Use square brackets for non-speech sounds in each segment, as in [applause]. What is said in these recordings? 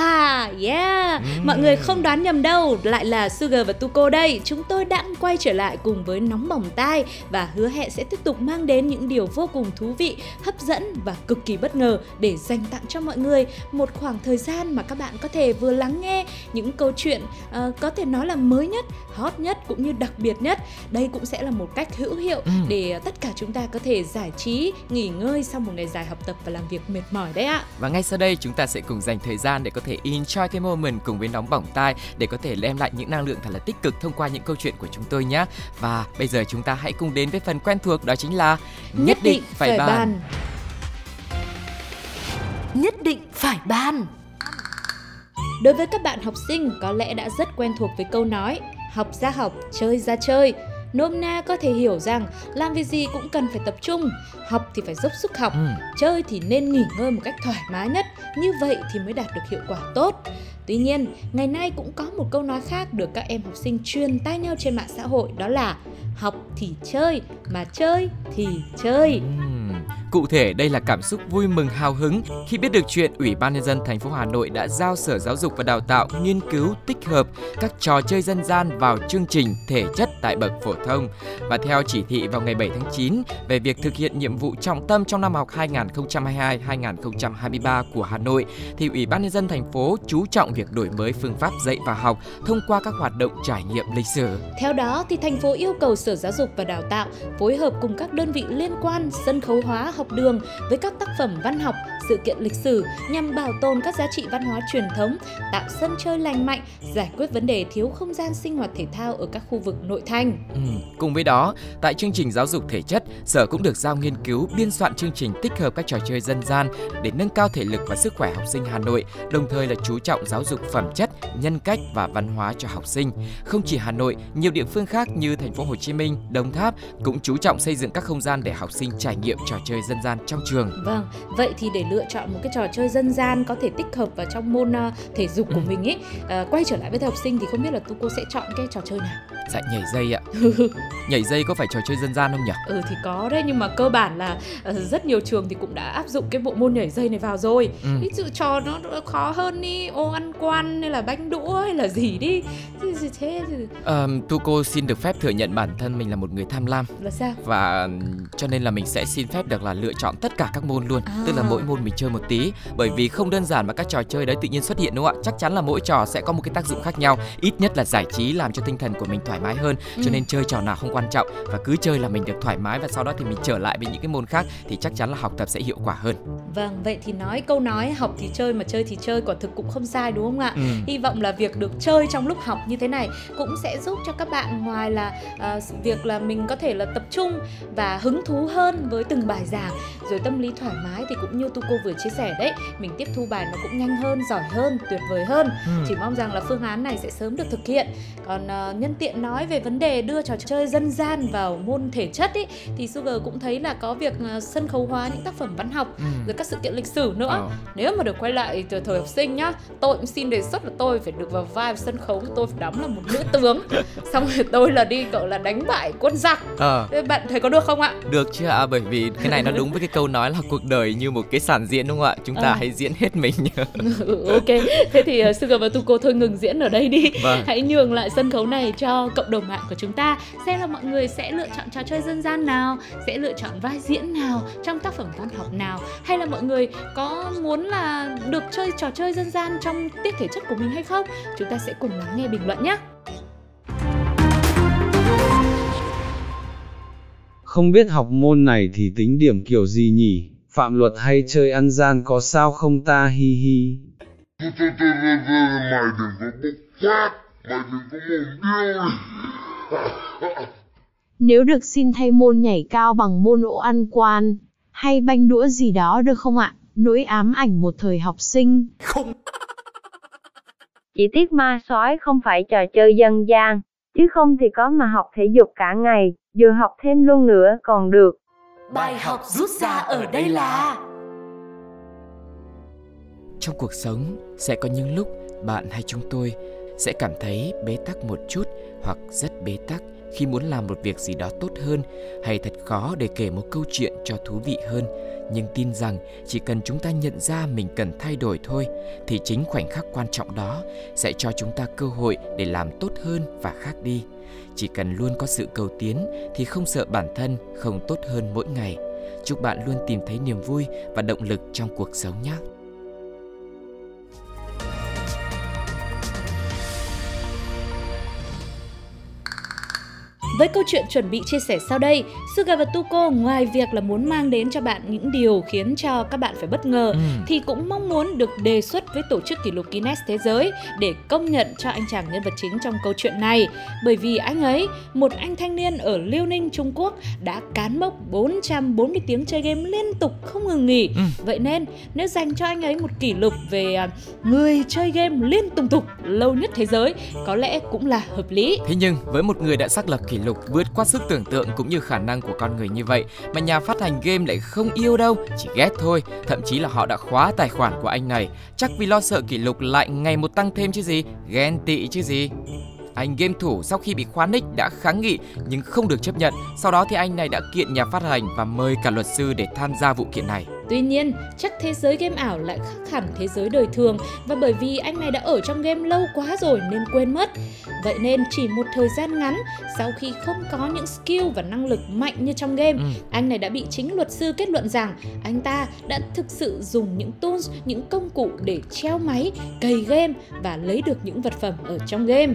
à, yeah. Mọi người không đoán nhầm đâu Lại là Sugar và Tuko đây. Chúng tôi đã quay trở lại cùng với Nóng Bỏng Tai Và hứa hẹn sẽ tiếp tục mang đến những điều vô cùng thú vị Hấp dẫn và cực kỳ bất ngờ Để dành tặng cho mọi người. Một khoảng thời gian mà các bạn có thể vừa lắng nghe Những câu chuyện uh, có thể nói là mới nhất Hot nhất cũng như đặc biệt nhất. Đây cũng sẽ là một cách hữu hiệu Ừ. Để tất cả chúng ta có thể giải trí Nghỉ ngơi sau một ngày dài học tập và làm việc mệt mỏi đấy ạ. Và ngay sau đây chúng ta sẽ cùng dành thời gian để có thể enjoy cái moment cùng với nóng bỏng tai để có thể đem lại những năng lượng thật là tích cực thông qua những câu chuyện của chúng tôi nhé. Và bây giờ chúng ta hãy cùng đến với phần quen thuộc đó chính là Nhất định phải bàn Nhất định phải ban Đối với các bạn học sinh có lẽ đã rất quen thuộc với câu nói học ra học, chơi ra chơi. Nôm na có thể hiểu rằng làm việc gì cũng cần phải tập trung, học thì phải dốc sức học, Ừ. chơi thì nên nghỉ ngơi một cách thoải mái nhất, như vậy thì mới đạt được hiệu quả tốt. Tuy nhiên, ngày nay cũng có một câu nói khác được các em học sinh truyền tai nhau trên mạng xã hội đó là học thì chơi, mà chơi thì chơi. Ừm, Cụ thể đây là cảm xúc vui mừng hào hứng khi biết được chuyện Ủy ban nhân dân thành phố Hà Nội đã giao Sở Giáo dục và Đào tạo nghiên cứu tích hợp các trò chơi dân gian vào chương trình thể chất tại bậc phổ thông. Và theo chỉ thị vào ngày 7 tháng 9 về việc thực hiện nhiệm vụ trọng tâm trong năm học 2022-2023 của Hà Nội thì Ủy ban nhân dân thành phố chú trọng việc đổi mới phương pháp dạy và học thông qua các hoạt động trải nghiệm lịch sử. Theo đó, thì thành phố yêu cầu Sở Giáo dục và Đào tạo phối hợp cùng các đơn vị liên quan sân khấu hóa học đường với các tác phẩm văn học, sự kiện lịch sử nhằm bảo tồn các giá trị văn hóa truyền thống, tạo sân chơi lành mạnh, giải quyết vấn đề thiếu không gian sinh hoạt thể thao ở các khu vực nội thành. Ừ, cùng với đó, tại chương trình giáo dục thể chất, Sở cũng được giao nghiên cứu biên soạn chương trình tích hợp các trò chơi dân gian để nâng cao thể lực và sức khỏe học sinh Hà Nội, đồng thời là chú trọng giáo dục phẩm chất, nhân cách và văn hóa cho học sinh. Không chỉ Hà Nội, nhiều địa phương khác như thành phố Hồ Chí Minh, Đồng Tháp cũng chú trọng xây dựng các không gian để học sinh trải nghiệm trò chơi dân gian trong trường. Vâng, vậy thì để lựa chọn một cái trò chơi dân gian có thể tích hợp vào trong môn ờ, thể dục của Ừ. mình ấy, ờ, quay trở lại với học sinh thì không biết là tu cô sẽ chọn cái trò chơi nào? Dạ nhảy dây ạ. [laughs] nhảy dây có phải trò chơi dân gian không nhỉ? Ừ thì có đấy nhưng mà cơ bản là ờ, rất nhiều trường thì cũng đã áp dụng cái bộ môn nhảy dây này vào rồi. Ừ. Dụ trò nó khó hơn đi, ô ăn quan hay là bánh đũa hay là gì đi. Gì, thế Ờm, Tu cô xin được phép thừa nhận bản thân mình là một người tham lam là sao? và cho nên là mình sẽ xin phép được là lựa chọn tất cả các môn luôn À. tức là mỗi môn mình chơi một tí bởi vì không đơn giản mà các trò chơi đấy tự nhiên xuất hiện đúng không ạ chắc chắn là mỗi trò sẽ có một cái tác dụng khác nhau ít nhất là giải trí làm cho tinh thần của mình thoải mái hơn cho Ừ. nên chơi trò nào không quan trọng và cứ chơi là mình được thoải mái và sau đó thì mình trở lại với những cái môn khác thì chắc chắn là học tập sẽ hiệu quả hơn Vâng, vậy thì nói câu nói học thì chơi mà chơi thì chơi quả thực cũng không sai đúng không ạ? ừ. Hy vọng là việc được chơi trong lúc học như thế này cũng sẽ giúp cho các bạn ngoài là ờ, việc là mình có thể là tập trung và hứng thú hơn với từng bài giảng rồi tâm lý thoải mái thì cũng như tu cô vừa chia sẻ đấy mình tiếp thu bài nó cũng nhanh hơn giỏi hơn tuyệt vời hơn Ừ. chỉ mong rằng là phương án này sẽ sớm được thực hiện còn ờ, nhân tiện nói về vấn đề đưa trò chơi dân gian vào môn thể chất ý, thì Sugar cũng thấy là có việc ờ, sân khấu hóa những tác phẩm văn học Ừ. rồi các sự kiện lịch sử nữa. Ờ. nếu mà được quay lại từ thời học sinh nhá tôi cũng xin đề xuất là tôi phải được vào vai sân khấu tôi phải đóng là một nữ tướng. [laughs] Xong rồi tôi là đi cậu là đánh bại quân giặc. Ờ, bạn thấy có được không ạ? Được chứ ạ bởi vì cái này nó đúng với cái câu nói là cuộc đời như một cái sản diễn đúng không ạ? Chúng ta Ờ. hãy diễn hết mình. [laughs] Ừ, ok. Thế thì Sugar và Tuko thôi ngừng diễn ở đây đi. Vâng. hãy nhường lại sân khấu này cho cộng đồng mạng của chúng ta xem là mọi người sẽ lựa chọn trò chơi dân gian nào sẽ lựa chọn vai diễn nào trong tác phẩm văn học nào hay là mọi người có muốn là được chơi trò chơi dân gian trong tiết thể chất của mình hay không chúng ta sẽ cùng lắng nghe bình luận nhé Không biết học môn này thì tính điểm kiểu gì nhỉ? Phạm luật hay chơi ăn gian có sao không ta hi hi? Mày đừng có mồm điêu. Nếu được xin thay môn nhảy cao bằng môn ổ ăn quan, hay banh đũa gì đó được không ạ? Nỗi ám ảnh một thời học sinh. Chỉ tiếc ma sói không phải trò chơi dân gian, chứ không thì có mà học thể dục cả ngày, vừa học thêm luôn nữa còn được. Bài học rút ra ở đây là Trong cuộc sống sẽ có những lúc bạn hay chúng tôi sẽ cảm thấy bế tắc một chút hoặc rất bế tắc khi muốn làm một việc gì đó tốt hơn hay thật khó để kể một câu chuyện cho thú vị hơn. Nhưng tin rằng chỉ cần chúng ta nhận ra mình cần thay đổi thôi, thì chính khoảnh khắc quan trọng đó sẽ cho chúng ta cơ hội để làm tốt hơn và khác đi. Chỉ cần luôn có sự cầu tiến thì không sợ bản thân không tốt hơn mỗi ngày. Chúc bạn luôn tìm thấy niềm vui và động lực trong cuộc sống nhé! Với câu chuyện chuẩn bị chia sẻ sau đây, Suga và Tuko ngoài việc là muốn mang đến cho bạn những điều khiến cho các bạn phải bất ngờ Ừ. thì cũng mong muốn được đề xuất với tổ chức kỷ lục Guinness Thế giới để công nhận cho anh chàng nhân vật chính trong câu chuyện này. Bởi vì anh ấy, một anh thanh niên ở Liêu Ninh, Trung Quốc đã cán mốc 440 tiếng chơi game liên tục không ngừng nghỉ. Ừ. Vậy nên nếu dành cho anh ấy một kỷ lục về à, người chơi game liên tục tục lâu nhất thế giới có lẽ cũng là hợp lý. Thế nhưng với một người đã xác lập kỷ lục vượt qua sức tưởng tượng cũng như khả năng của con người như vậy mà nhà phát hành game lại không yêu đâu, chỉ ghét thôi. Thậm chí là họ đã khóa tài khoản của anh này, chắc vì lo sợ kỷ lục lại ngày một tăng thêm chứ gì, ghen tị chứ gì. Anh game thủ sau khi bị khóa nick đã kháng nghị nhưng không được chấp nhận. Sau đó thì anh này đã kiện nhà phát hành và mời cả luật sư để tham gia vụ kiện này. Tuy nhiên, chắc thế giới game ảo lại khác hẳn thế giới đời thường và bởi vì anh này đã ở trong game lâu quá rồi nên quên mất. Vậy nên chỉ một thời gian ngắn sau khi không có những skill và năng lực mạnh như trong game, Ừ. anh này đã bị chính luật sư kết luận rằng anh ta đã thực sự dùng những tools, những công cụ để treo máy, cày game và lấy được những vật phẩm ở trong game.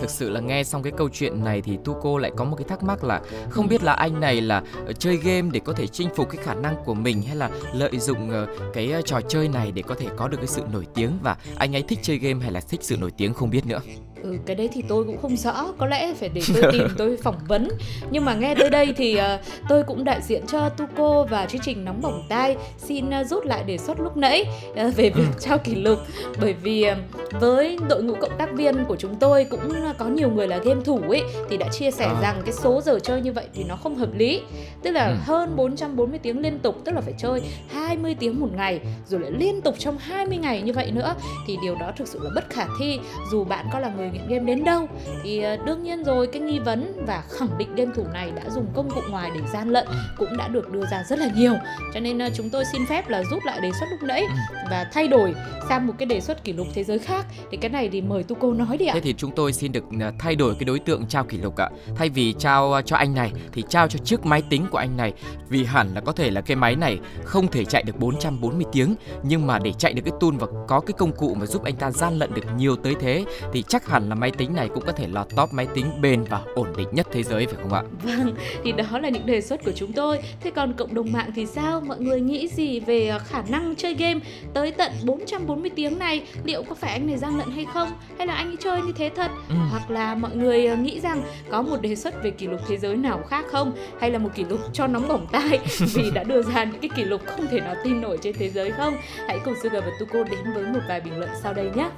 Thực sự là nghe xong cái câu chuyện này thì Tuko lại có một cái thắc mắc là không biết là anh này là ờ, chơi game để có thể chinh phục cái khả năng của mình hay là lợi dụng ờ, cái ờ, trò chơi này để có thể có được cái sự nổi tiếng và anh ấy thích chơi game hay là thích sự nổi tiếng không biết nữa. Ừ, cái đấy thì tôi cũng không rõ, có lẽ phải để tôi tìm tôi phỏng vấn. Nhưng mà nghe tới đây thì ờ, tôi cũng đại diện cho Tuco và chương trình nóng bỏng tai xin ờ, rút lại đề xuất lúc nãy ờ, về việc trao kỷ lục bởi vì ờ, với đội ngũ cộng tác viên của chúng tôi cũng có nhiều người là game thủ ấy thì đã chia sẻ À. rằng cái số giờ chơi như vậy thì nó không hợp lý. Tức là Ừ. hơn 440 tiếng liên tục, tức là phải chơi 20 tiếng một ngày rồi lại liên tục trong 20 ngày như vậy nữa thì điều đó thực sự là bất khả thi dù bạn có là người nghiện game đến đâu. Thì ờ, đương nhiên rồi cái nghi vấn và khẳng định game thủ này đã dùng công cụ ngoài để gian lận cũng đã được đưa ra rất là nhiều. Cho nên ờ, chúng tôi xin phép là rút lại đề xuất lúc nãy và thay đổi sang một cái đề xuất kỷ lục thế giới khác. Thì cái này thì mời Tuco nói đi ạ. Thế thì chúng tôi xin được ờ, thay đổi cái đối tượng trao kỷ lục ạ. Thay vì trao cho anh này thì trao cho chiếc máy tính của anh này. Vì hẳn là có thể là cái máy này không thể chạy được 440 tiếng nhưng mà để chạy được cái tool và có cái công cụ mà giúp anh ta gian lận được nhiều tới thế thì chắc hẳn là máy tính này cũng có thể lọt top máy tính bền và ổn định nhất thế giới phải không ạ? Vâng, thì đó là những đề xuất của chúng tôi. Thế còn cộng đồng mạng thì sao? Mọi người nghĩ gì về ờ, khả năng chơi game tới tận 440 tiếng này? Liệu có phải anh này gian lận hay không? Hay là anh ấy chơi như thế thật? Ừ. Hoặc là mọi người ờ, nghĩ rằng có một đề xuất về kỷ lục thế giới nào khác không? Hay là một kỷ lục cho nóng bỏng tai [laughs] vì đã đưa ra những cái kỷ lục không thể nào tin nổi trên thế giới không? Hãy cùng Sugar và Tuko đến với một vài bình luận sau đây nhé.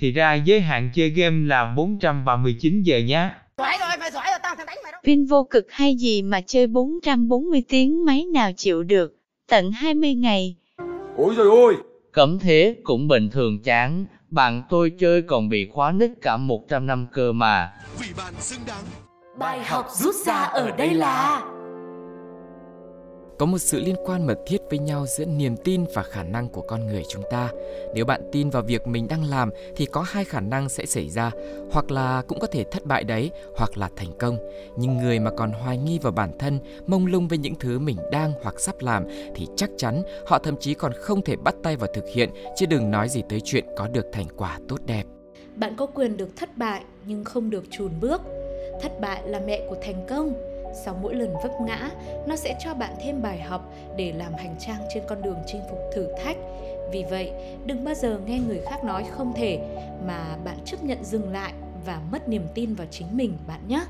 Thì ra giới hạn chơi game là 439 giờ nhé. Vin vô cực hay gì mà chơi 440 tiếng máy nào chịu được, tận 20 ngày. Cấm thế cũng bình thường chán, bạn tôi chơi còn bị khóa nick cả 100 năm cơ mà. Bài học rút ra ở đây là có một sự liên quan mật thiết với nhau giữa niềm tin và khả năng của con người chúng ta. Nếu bạn tin vào việc mình đang làm thì có hai khả năng sẽ xảy ra, hoặc là cũng có thể thất bại đấy, hoặc là thành công. Nhưng người mà còn hoài nghi vào bản thân, mông lung với những thứ mình đang hoặc sắp làm thì chắc chắn họ thậm chí còn không thể bắt tay vào thực hiện, chứ đừng nói gì tới chuyện có được thành quả tốt đẹp. Bạn có quyền được thất bại nhưng không được chùn bước. Thất bại là mẹ của thành công. Sau mỗi lần vấp ngã, nó sẽ cho bạn thêm bài học để làm hành trang trên con đường chinh phục thử thách. Vì vậy, đừng bao giờ nghe người khác nói không thể mà bạn chấp nhận dừng lại và mất niềm tin vào chính mình bạn nhé.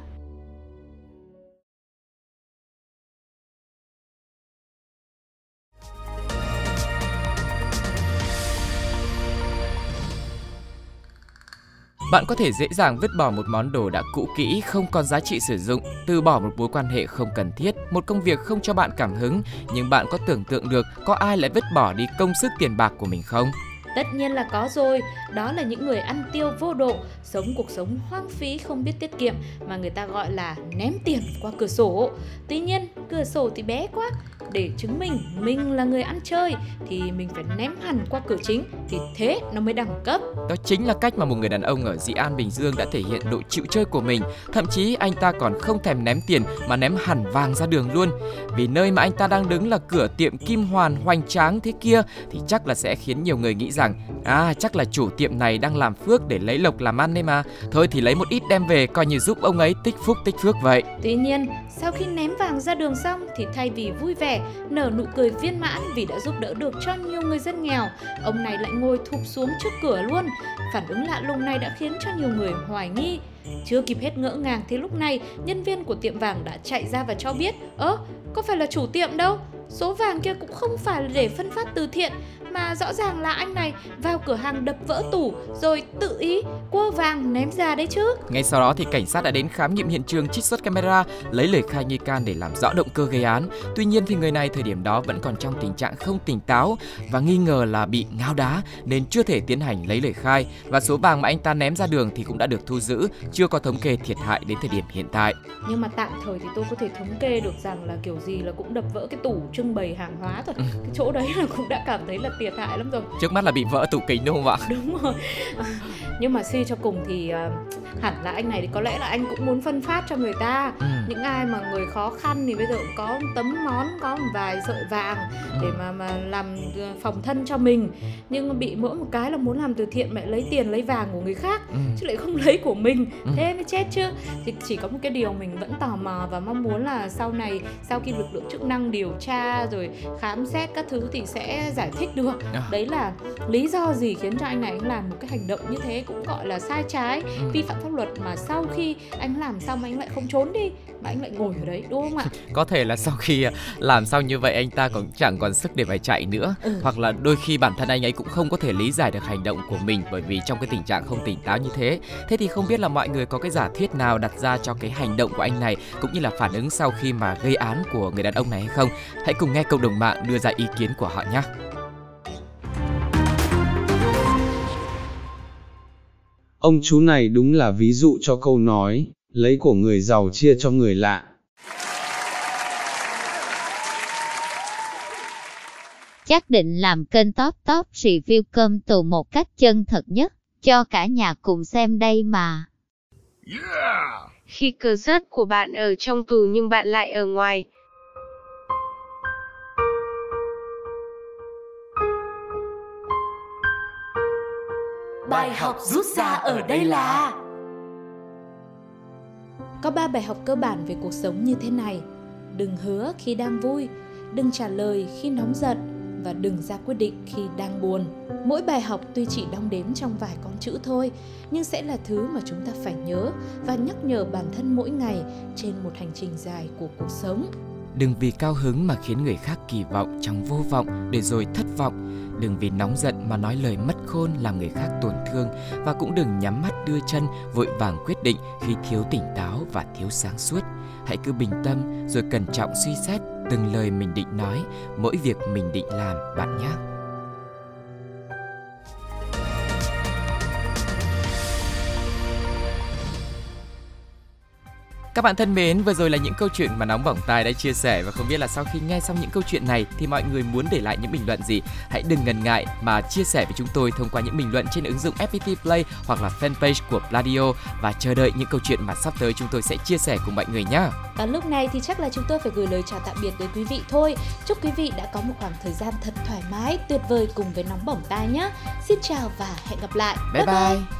Bạn có thể dễ dàng vứt bỏ một món đồ đã cũ kỹ, không còn giá trị sử dụng, từ bỏ một mối quan hệ không cần thiết, một công việc không cho bạn cảm hứng, nhưng bạn có tưởng tượng được có ai lại vứt bỏ đi công sức tiền bạc của mình không? Tất nhiên là có rồi, đó là những người ăn tiêu vô độ, sống cuộc sống hoang phí không biết tiết kiệm mà người ta gọi là ném tiền qua cửa sổ. Tuy nhiên, cửa sổ thì bé quá, để chứng minh mình là người ăn chơi thì mình phải ném hẳn qua cửa chính thì thế nó mới đẳng cấp. Đó chính là cách mà một người đàn ông ở Dĩ An Bình Dương đã thể hiện độ chịu chơi của mình. Thậm chí anh ta còn không thèm ném tiền mà ném hẳn vàng ra đường luôn. Vì nơi mà anh ta đang đứng là cửa tiệm Kim Hoàn hoành tráng thế kia thì chắc là sẽ khiến nhiều người nghĩ rằng à chắc là chủ tiệm này đang làm phước để lấy lộc làm ăn đấy mà. Thôi thì lấy một ít đem về coi như giúp ông ấy tích phúc tích phước vậy. Tuy nhiên, sau khi ném vàng ra đường xong thì thay vì vui vẻ, nở nụ cười viên mãn vì đã giúp đỡ được cho nhiều người dân nghèo, ông này lại ngồi thụp xuống trước cửa luôn. Phản ứng lạ lùng này đã khiến cho nhiều người hoài nghi. Chưa kịp hết ngỡ ngàng thì lúc này, nhân viên của tiệm vàng đã chạy ra và cho biết, ơ, có phải là chủ tiệm đâu, số vàng kia cũng không phải là để phân phát từ thiện mà rõ ràng là anh này vào cửa hàng đập vỡ tủ rồi tự ý cua vàng ném ra đấy chứ. Ngay sau đó thì cảnh sát đã đến khám nghiệm hiện trường trích xuất camera, lấy lời khai nghi can để làm rõ động cơ gây án. Tuy nhiên thì người này thời điểm đó vẫn còn trong tình trạng không tỉnh táo và nghi ngờ là bị ngáo đá nên chưa thể tiến hành lấy lời khai và số vàng mà anh ta ném ra đường thì cũng đã được thu giữ, chưa có thống kê thiệt hại đến thời điểm hiện tại. Nhưng mà tạm thời thì tôi có thể thống kê được rằng là kiểu gì là cũng đập vỡ cái tủ trưng bày hàng hóa rồi. Ừ. Cái chỗ đấy là cũng đã cảm thấy là thiệt hại lắm rồi trước mắt là bị vỡ tủ kính đúng không ạ đúng rồi nhưng mà suy cho cùng thì uh, hẳn là anh này thì có lẽ là anh cũng muốn phân phát cho người ta ừ. những ai mà người khó khăn thì bây giờ cũng có tấm món có một vài sợi vàng ừ. để mà mà làm ờ, phòng thân cho mình nhưng bị mỗi một cái là muốn làm từ thiện mẹ lấy tiền lấy vàng của người khác ừ. chứ lại không [laughs] lấy của mình ừ. thế mới chết chứ thì chỉ có một cái điều mình vẫn tò mò và mong muốn là sau này sau khi lực lượng chức năng điều tra rồi khám xét các thứ thì sẽ giải thích được à. đấy là lý do gì khiến cho anh này anh làm một cái hành động như thế cũng gọi là sai trái ừ. vi phạm pháp luật mà sau khi anh làm xong anh lại không trốn đi mà anh lại ngồi ở đấy đúng không ạ [laughs] có thể là sau khi à, làm xong như vậy anh ta cũng chẳng còn sức để phải chạy nữa ừ. hoặc là đôi khi bản thân anh ấy cũng không có thể lý giải được hành động của mình bởi vì trong cái tình trạng không tỉnh táo như thế thế thì không biết là mọi người có cái giả thiết nào đặt ra cho cái hành động của anh này cũng như là phản ứng sau khi mà gây án của người đàn ông này hay không hãy cùng nghe cộng đồng mạng đưa ra ý kiến của họ nhé Ông chú này đúng là ví dụ cho câu nói, lấy của người giàu chia cho người lạ. Chắc định làm kênh top top review cơm tù một cách chân thật nhất, cho cả nhà cùng xem đây mà. Yeah! Khi cờ rớt của bạn ở trong tù nhưng bạn lại ở ngoài, Bài học rút ra ở đây là Có ba bài học cơ bản về cuộc sống như thế này. Đừng hứa khi đang vui, Đừng trả lời khi nóng giận Và đừng ra quyết định khi đang buồn. Mỗi bài học tuy chỉ đong đếm trong vài con chữ thôi, Nhưng sẽ là thứ mà chúng ta phải nhớ Và nhắc nhở bản thân mỗi ngày Trên một hành trình dài của cuộc sống. Đừng vì cao hứng mà khiến người khác kỳ vọng trong vô vọng để rồi thất vọng. Đừng vì nóng giận mà nói lời mất khôn làm người khác tổn thương. Và cũng đừng nhắm mắt đưa chân, vội vàng quyết định khi thiếu tỉnh táo và thiếu sáng suốt. Hãy cứ bình tâm rồi cẩn trọng suy xét từng lời mình định nói, mỗi việc mình định làm, bạn nhé. Các bạn thân mến, vừa rồi là những câu chuyện mà Nóng Bỏng Tai đã chia sẻ và không biết là sau khi nghe xong những câu chuyện này thì mọi người muốn để lại những bình luận gì? Hãy đừng ngần ngại mà chia sẻ với chúng tôi thông qua những bình luận trên ứng dụng FPT Play hoặc là fanpage của Pladio và chờ đợi những câu chuyện mà sắp tới chúng tôi sẽ chia sẻ cùng mọi người nhé. Và lúc này thì chắc là chúng tôi phải gửi lời chào tạm biệt đến quý vị thôi. Chúc quý vị đã có một khoảng thời gian thật thoải mái, tuyệt vời cùng với Nóng Bỏng Tai nhé. Xin chào và hẹn gặp lại. Bye bye. bye. bye.